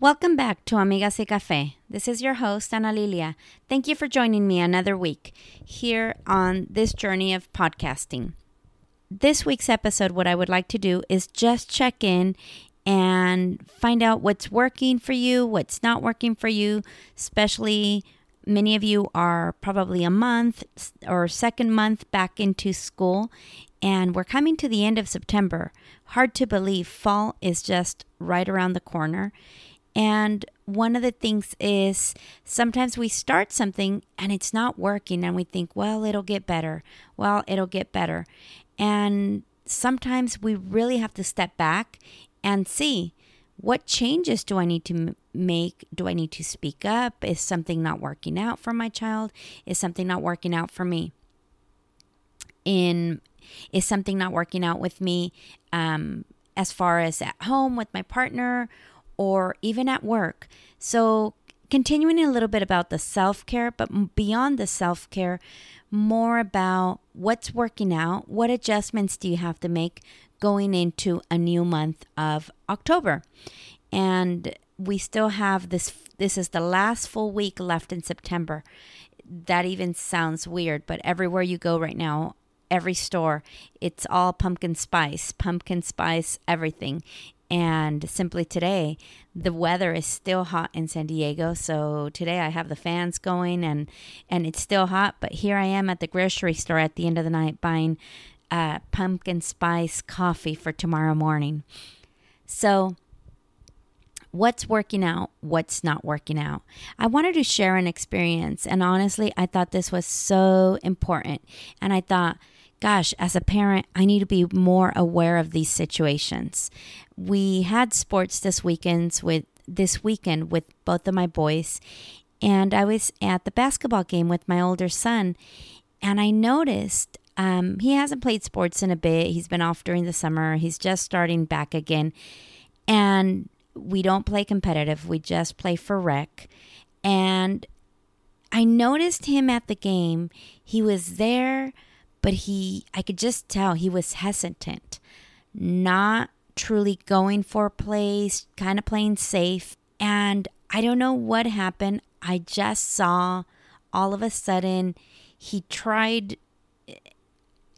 Welcome back to Amigas y Café. This is your host, Ana Lilia. Thank you for joining me another week here on this journey of podcasting. This week's episode, what I would like to do is just check in and find out what's working for you, what's not working for you, especially many of you are probably a month or second month back into school and we're coming to the end of September. Hard to believe fall is just right around the corner. And one of the things is sometimes we start something and it's not working, and we think, well, it'll get better. Well, it'll get better. And sometimes we really have to step back and see what changes do I need to make? Do I need to speak up? Is something not working out for my child? Is something not working out for me? In is something not working out with me um, as far as at home with my partner or even at work? So continuing a little bit about the self care, but beyond the self care, more about what's working out, what adjustments do you have to make going into a new month of October. And we still have this this is the last full week left in September. That even sounds weird, but everywhere you go right now, every store, it's all pumpkin spice, pumpkin spice everything. And simply today, the weather is still hot in San Diego. So today I have the fans going and and it's still hot, but here I am at the grocery store at the end of the night buying uh, pumpkin spice coffee for tomorrow morning. So, what's working out, what's not working out. I wanted to share an experience, and honestly, I thought this was so important. And I thought, gosh, as a parent, I need to be more aware of these situations. We had sports this weekends with this weekend with both of my boys, and I was at the basketball game with my older son, and I noticed um, he hasn't played sports in a bit. He's been off during the summer. He's just starting back again. And we don't play competitive, we just play for rec. And I noticed him at the game. He was there, but he, I could just tell he was hesitant, not truly going for plays, kind of playing safe. And I don't know what happened. I just saw all of a sudden he tried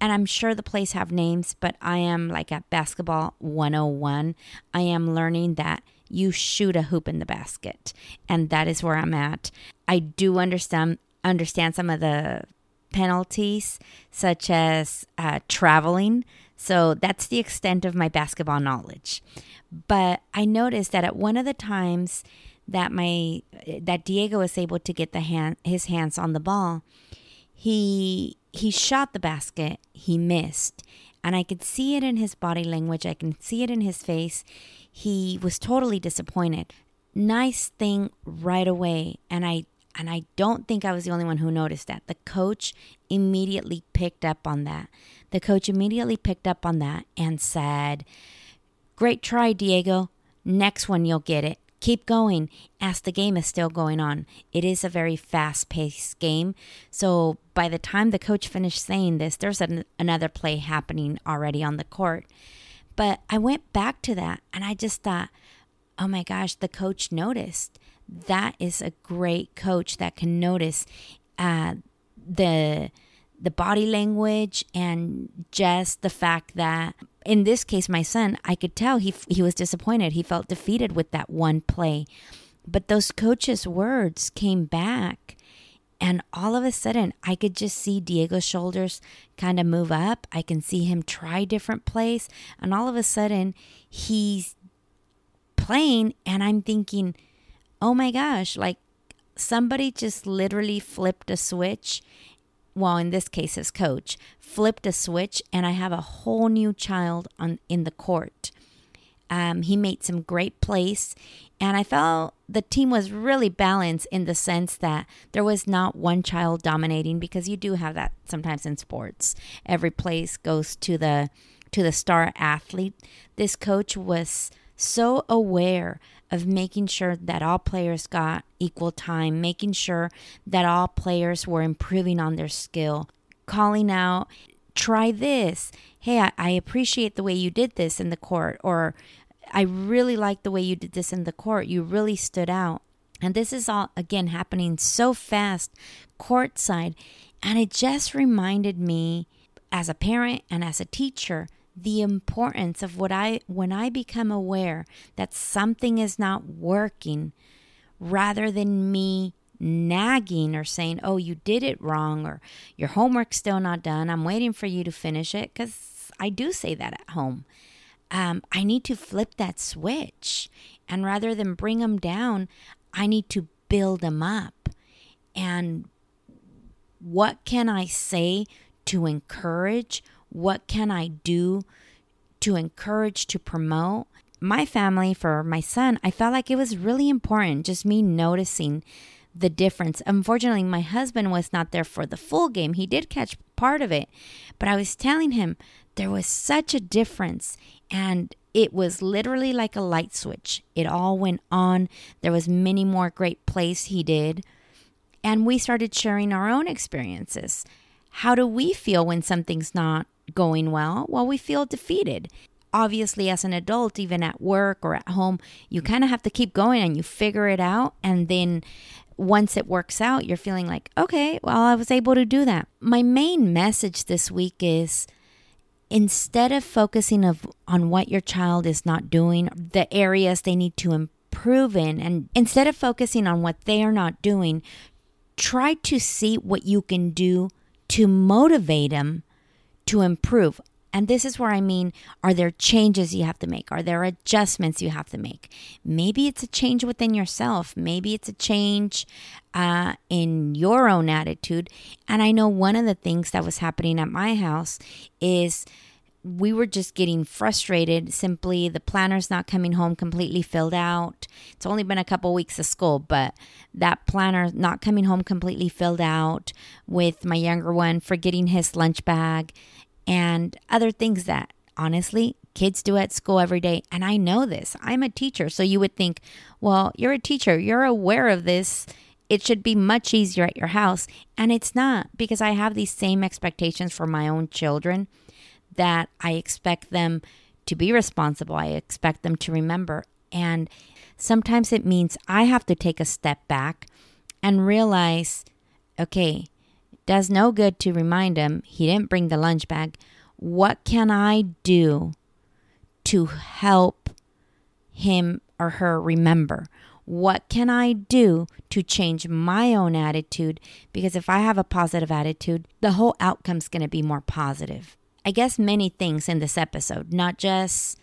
and I'm sure the plays have names, but I am like at basketball 101. I am learning that you shoot a hoop in the basket, and that is where I'm at. I do understand understand some of the penalties, such as uh, traveling. So that's the extent of my basketball knowledge. But I noticed that at one of the times that my that Diego was able to get the hand his hands on the ball, he he shot the basket, he missed, and I could see it in his body language, I can see it in his face. He was totally disappointed. Nice thing right away, and I and I don't think I was the only one who noticed that. The coach immediately picked up on that. The coach immediately picked up on that and said, Great try, Diego. Next one, you'll get it keep going as the game is still going on. It is a very fast paced game. So by the time the coach finished saying this, there's an, another play happening already on the court. But I went back to that and I just thought, oh my gosh, the coach noticed. That is a great coach that can notice uh, the the body language and just the fact that in this case my son i could tell he he was disappointed. He felt defeated with that one play. But those coaches words came back and all of a sudden i could just see diego's shoulders kind of move up. I can see him try different plays and all of a sudden he's playing and i'm thinking oh my gosh like somebody just literally flipped a switch well, in this case, his coach, flipped a switch, and I have a whole new child on in the court. Um, he made some great plays, and I felt the team was really balanced in the sense that there was not one child dominating because you do have that sometimes in sports. Every place goes to the to the star athlete. This coach was so aware of making sure that all players got equal time, making sure that all players were improving on their skill, calling out, try this. Hey, I, I appreciate the way you did this in the court, or I really like the way you did this in the court. You really stood out. And this is all, again, happening so fast, courtside. And it just reminded me, as a parent and as a teacher, the importance of what I, when I become aware that something is not working, rather than me nagging or saying, oh, you did it wrong or your homework's still not done. I'm waiting for you to finish it because I do say that at home. Um, I need to flip that switch. And rather than bring them down, I need to build them up. And what can I say to encourage? What can I do to encourage, to promote? My family, for my son, I felt like it was really important, just me noticing the difference. Unfortunately, my husband was not there for the full game. He did catch part of it, but I was telling him there was such a difference and it was literally like a light switch. It all went on. There was many more great plays he did, and we started sharing our own experiences. How do we feel when something's not going well? Well, we feel defeated obviously as an adult even at work or at home you mm. kind of have to keep going and you figure it out and then once it works out, you're feeling like, okay, well, I was able to do that. My main message this week is instead of focusing of, on what your child is not doing, the areas they need to improve in, and instead of focusing on what they are not doing, try to see what you can do to motivate them to improve. And this is where I mean, are there changes you have to make? Are there adjustments you have to make? Maybe it's a change within yourself. Maybe it's a change uh, in your own attitude. And I know one of the things that was happening at my house is we were just getting frustrated simply the planner's not coming home completely filled out it's only been a couple weeks of school but that planner not coming home completely filled out with my younger one forgetting his lunch bag and other things that honestly kids do at school every day. And I know this. I'm a teacher. So you would think, well, you're a teacher, you're aware of this. It should be much easier at your house. And it's not because I have these same expectations for my own children that I expect them to be responsible. I expect them to remember. And sometimes it means I have to take a step back and realize okay, does no good to remind him he didn't bring the lunch bag. What can I do to help him or her remember? What can I do to change my own attitude? Because if I have a positive attitude, the whole outcome's going to be more positive. I guess many things in this episode, not just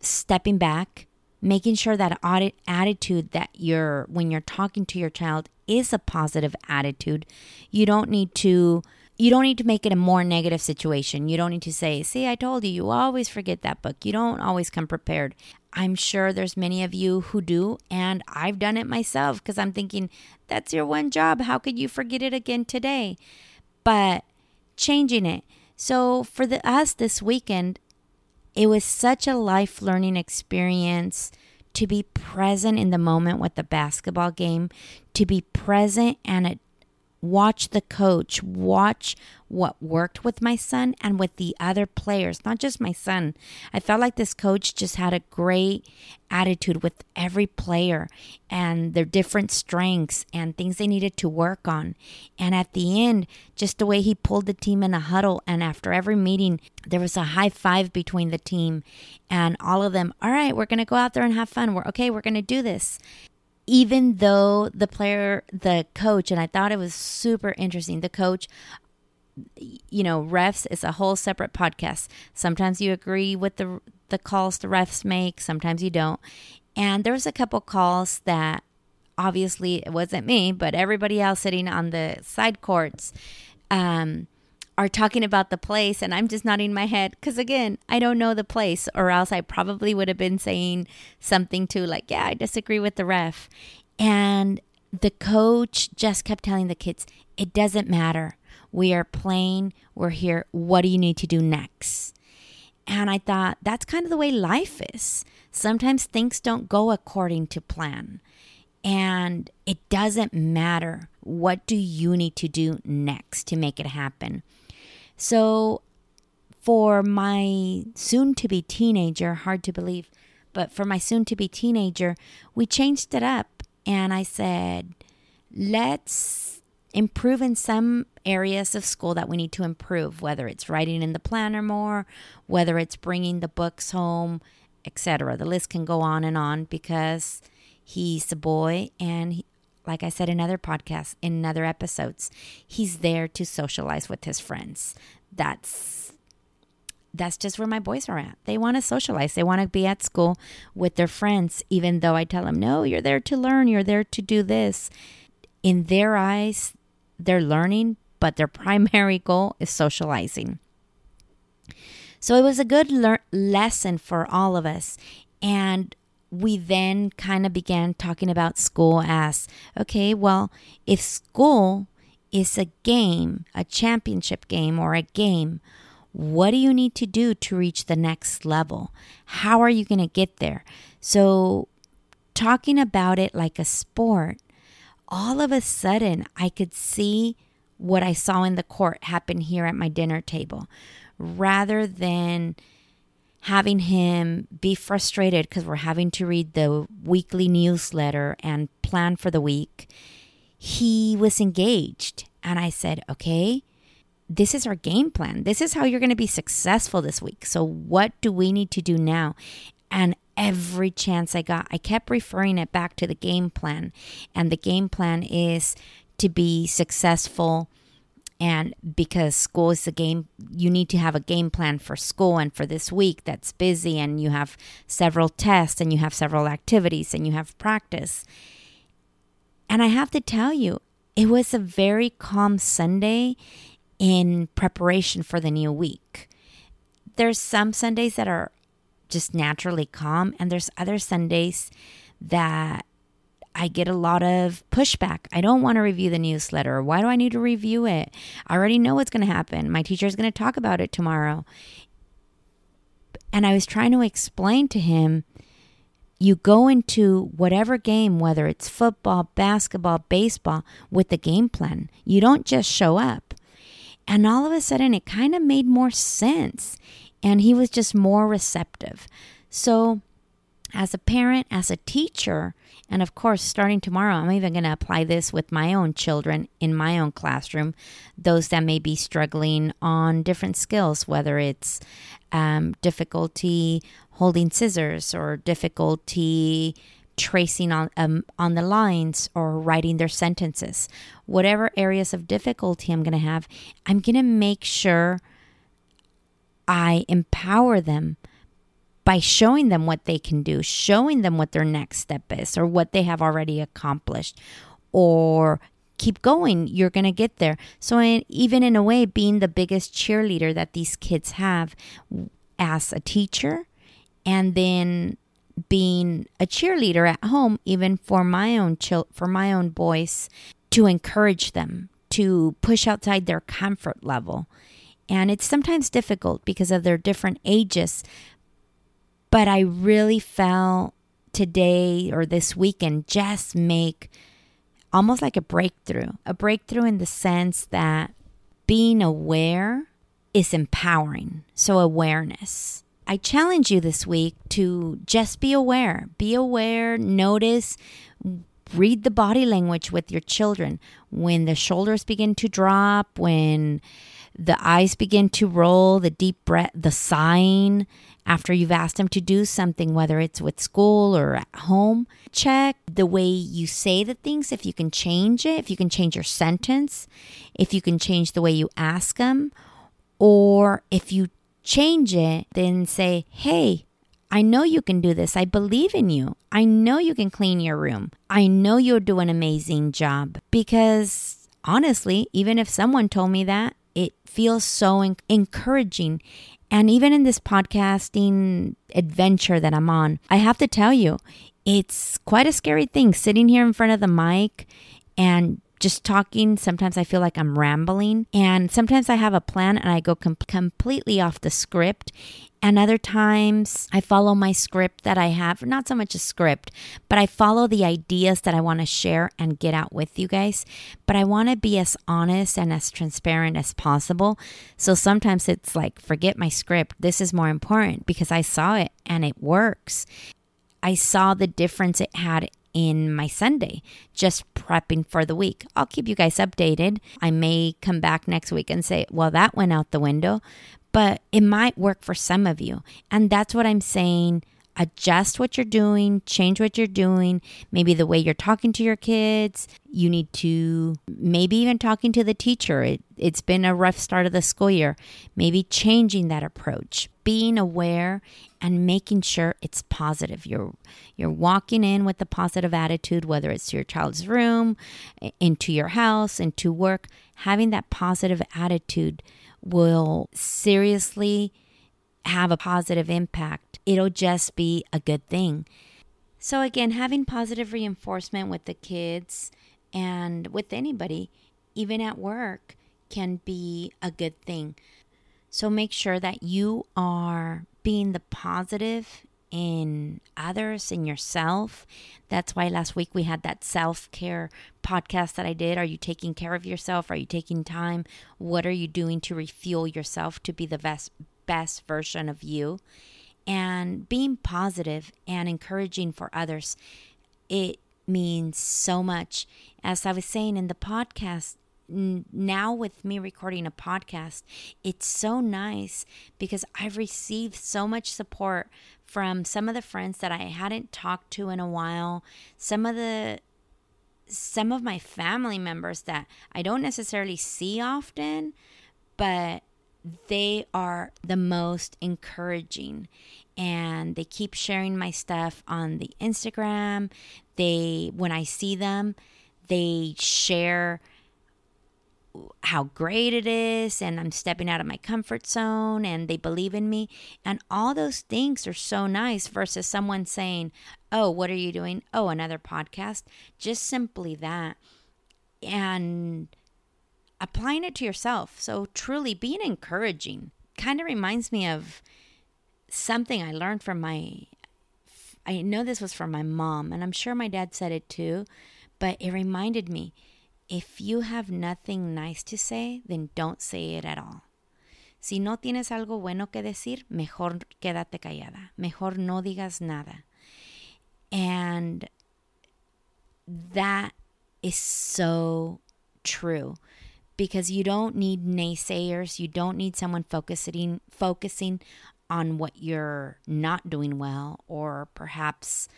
stepping back, making sure that attitude that you're when you're talking to your child is a positive attitude. You don't need to you don't need to make it a more negative situation. You don't need to say, "See, I told you, you always forget that book. You don't always come prepared." I'm sure there's many of you who do, and I've done it myself because I'm thinking, "That's your one job. How could you forget it again today?" But changing it. So for the us this weekend, it was such a life learning experience to be present in the moment with the basketball game, to be present and watch the coach, watch what worked with my son and with the other players, not just my son. I felt like this coach just had a great attitude with every player and their different strengths and things they needed to work on. And at the end, just the way he pulled the team in a huddle, and after every meeting, there was a high five between the team and all of them. All right, we're going to go out there and have fun. We're okay, we're going to do this even though the player, the coach, and I thought it was super interesting, the coach, you know, refs is a whole separate podcast. Sometimes you agree with the the calls the refs make, sometimes you don't. And there was a couple calls that obviously it wasn't me, but everybody else sitting on the side courts um, are talking about the place and I'm just nodding my head because again, I don't know the place or else I probably would have been saying something to like, yeah, I disagree with the ref. And the coach just kept telling the kids, it doesn't matter. We are playing, we're here. What do you need to do next? And I thought that's kind of the way life is. Sometimes things don't go according to plan. And it doesn't matter. What do you need to do next to make it happen? So, for my soon to be teenager, hard to believe, But for my soon to be teenager, we changed it up. And I said, let's improve in some areas of school that we need to improve, whether it's writing in the planner more, whether it's bringing the books home, etc. The list can go on and on because he's a boy and he, like I said in other podcasts, in other episodes, he's there to socialize with his friends. That's that's just where my boys are at. They want to socialize. They want to be at school with their friends, even though I tell them, no, you're there to learn. You're there to do this. In their eyes, they're learning, but their primary goal is socializing. So it was a good le- lesson for all of us. And we then kind of began talking about school as okay, well, if school is a game, a championship game, or a game, what do you need to do to reach the next level? How are you going to get there? So, talking about it like a sport, all of a sudden I could see what I saw in the court happen here at my dinner table rather than having him be frustrated because we're having to read the weekly newsletter and plan for the week, he was engaged. And I said, okay, this is our game plan. This is how you're going to be successful this week. So, what do we need to do now? And every chance I got, I kept referring it back to the game plan. And the game plan is to be successful and because school is a game you need to have a game plan for school and for this week that's busy and you have several tests and you have several activities and you have practice. And i have to tell you it was a very calm sunday in preparation for the new week. There's some sundays that are just naturally calm and there's other sundays that I get a lot of pushback. I don't want to review the newsletter. Why do I need to review it? I already know what's going to happen. My teacher is going to talk about it tomorrow. And I was trying to explain to him you go into whatever game, whether it's football, basketball, baseball, with the game plan. You don't just show up. And all of a sudden, it kind of made more sense. And he was just more receptive. So, as a parent, as a teacher, and of course, starting tomorrow, I'm even going to apply this with my own children in my own classroom, those that may be struggling on different skills, whether it's um, difficulty holding scissors or difficulty tracing on um, on the lines or writing their sentences. Whatever areas of difficulty I'm going to have, I'm going to make sure I empower them by showing them what they can do, showing them what their next step is or what they have already accomplished, or keep going, you're going to get there. So, in, even in a way, being the biggest cheerleader that these kids have as a teacher, and then being a cheerleader at home, even for my own chil- for my own boys, to encourage them to push outside their comfort level. And it's sometimes difficult because of their different ages, but I really felt today or this weekend just make almost like a breakthrough, a breakthrough in the sense that being aware is empowering. So, awareness. I challenge you this week to just be aware. Be aware, notice, read the body language with your children. When the shoulders begin to drop, when the eyes begin to roll, the deep breath, the sighing, after you've asked them to do something, whether it's with school or at home. Check the way you say the things, if you can change it, if you can change your sentence, if you can change the way you ask them, or if you change it, then say, hey, I know you can do this. I believe in you. I know you can clean your room. I know you'll do an amazing job. Because honestly, even if someone told me that, it feels so encouraging. And even in this podcasting adventure that I'm on, I have to tell you, it's quite a scary thing sitting here in front of the mic and just talking. Sometimes I feel like I'm rambling, and sometimes I have a plan and I go com- completely off the script. And other times I follow my script that I have, not so much a script, but I follow the ideas that I want to share and get out with you guys. But I want to be as honest and as transparent as possible. So sometimes it's like, forget my script. This is more important because I saw it and it works. I saw the difference it had in my Sunday, just prepping for the week. I'll keep you guys updated. I may come back next week and say, well, that went out the window, but it might work for some of you. And that's what I'm saying adjust what you're doing, change what you're doing, maybe the way you're talking to your kids. You need to maybe even talking to the teacher. It, it's been a rough start of the school year. Maybe changing that approach, being aware and making sure it's positive. You're you're walking in with a positive attitude whether it's to your child's room, into your house, into work. Having that positive attitude will seriously have a positive impact. It'll just be a good thing. So, again, having positive reinforcement with the kids and with anybody, even at work, can be a good thing. So, make sure that you are being the positive in others, in yourself. That's why last week we had that self care podcast that I did. Are you taking care of yourself? Are you taking time? What are you doing to refuel yourself to be the best best version of you and being positive and encouraging for others it means so much. As i was saying in the podcast now with me recording a podcast it's so nice because i've received so much support from some of the friends that i hadn't talked to in a while some of the some of my family members that i don't necessarily see often but they are the most encouraging and they keep sharing my stuff on the Instagram. They when I see them, they share how great it is and I'm stepping out of my comfort zone and they believe in me and all those things are so nice versus someone saying, "Oh, what are you doing? Oh, another podcast." Just simply that. And applying it to yourself. So, truly being encouraging kind of reminds me of something I learned from my. I know this was from my mom, and I'm sure my dad said it too, but it reminded me if you have nothing nice to say, then don't say it at all. Si no tienes algo bueno que decir, mejor quédate callada. Mejor no digas nada. And that is so true because you don't need naysayers. You don't need someone focusing focusing on what you're not doing well or perhaps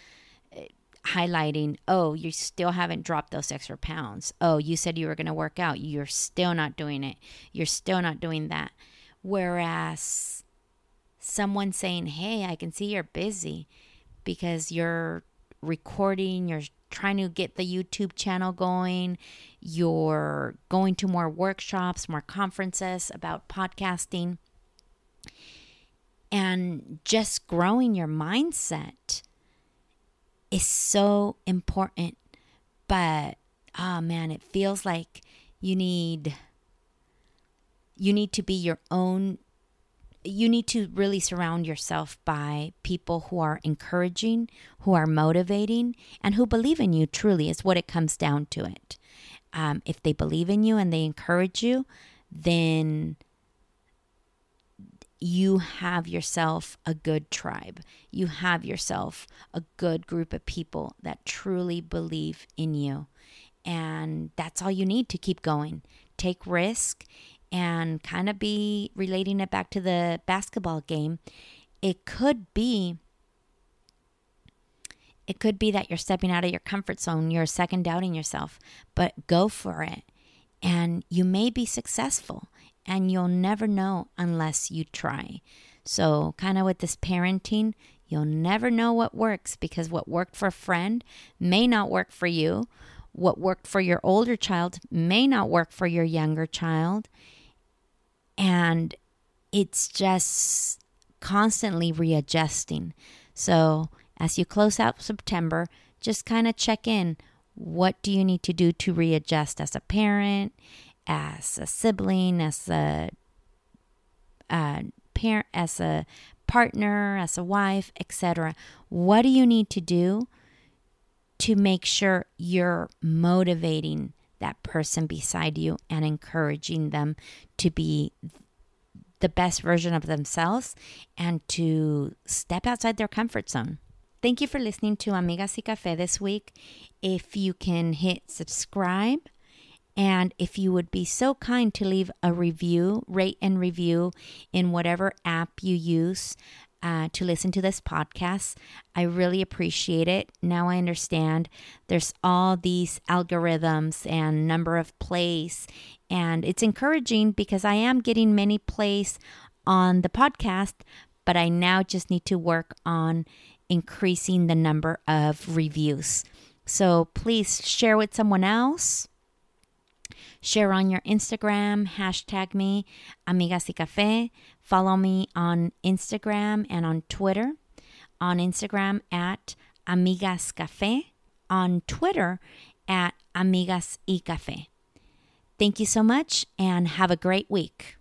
eh, highlighting, oh, you still haven't dropped those extra pounds. Oh, you said you were going to work out. You're still not doing it. You're still not doing that. Whereas someone saying, hey, I can see you're busy because you're recording, you're trying to get the YouTube channel going, you're going to more workshops, more conferences about podcasting, and just growing your mindset is so important. But oh man, it feels like you need you need to be your own you need to really surround yourself by people who are encouraging, who are motivating, and who believe in you truly, is what it comes down to it. Um, if they believe in you and they encourage you, then you have yourself a good tribe. You have yourself a good group of people that truly believe in you. And that's all you need to keep going. Take risk and kind of be relating it back to the basketball game, it could be it could be that you're stepping out of your comfort zone, you're second doubting yourself, but go for it. And you may be successful and you'll never know unless you try. So, kind of with this parenting, you'll never know what works because what worked for a friend may not work for you. What worked for your older child may not work for your younger child. And it's just constantly readjusting. So, as you close out September, just kind of check in. What do you need to do to readjust as a parent, as a sibling, as a, uh, a parent, as a partner, as a wife, etc. What do you need to do to make sure you're motivating that person beside you and encouraging them to be the best version of themselves and to step outside their comfort zone. thank you for listening to Amigas y Café this week. If you can hit subscribe, and if you would be so kind to leave a review, rate and review in whatever app you use uh, to listen to this podcast, I really appreciate it. Now I understand there's all these algorithms and number of plays, and it's encouraging because I am getting many plays on the podcast, but I now just need to work on increasing the number of reviews. So please share with someone else. Share on your Instagram, hashtag me, Amigas y Café. Follow me on Instagram and on Twitter. On Instagram at Amigas Café. On Twitter at Amigas y Café. Thank you so much and have a great week.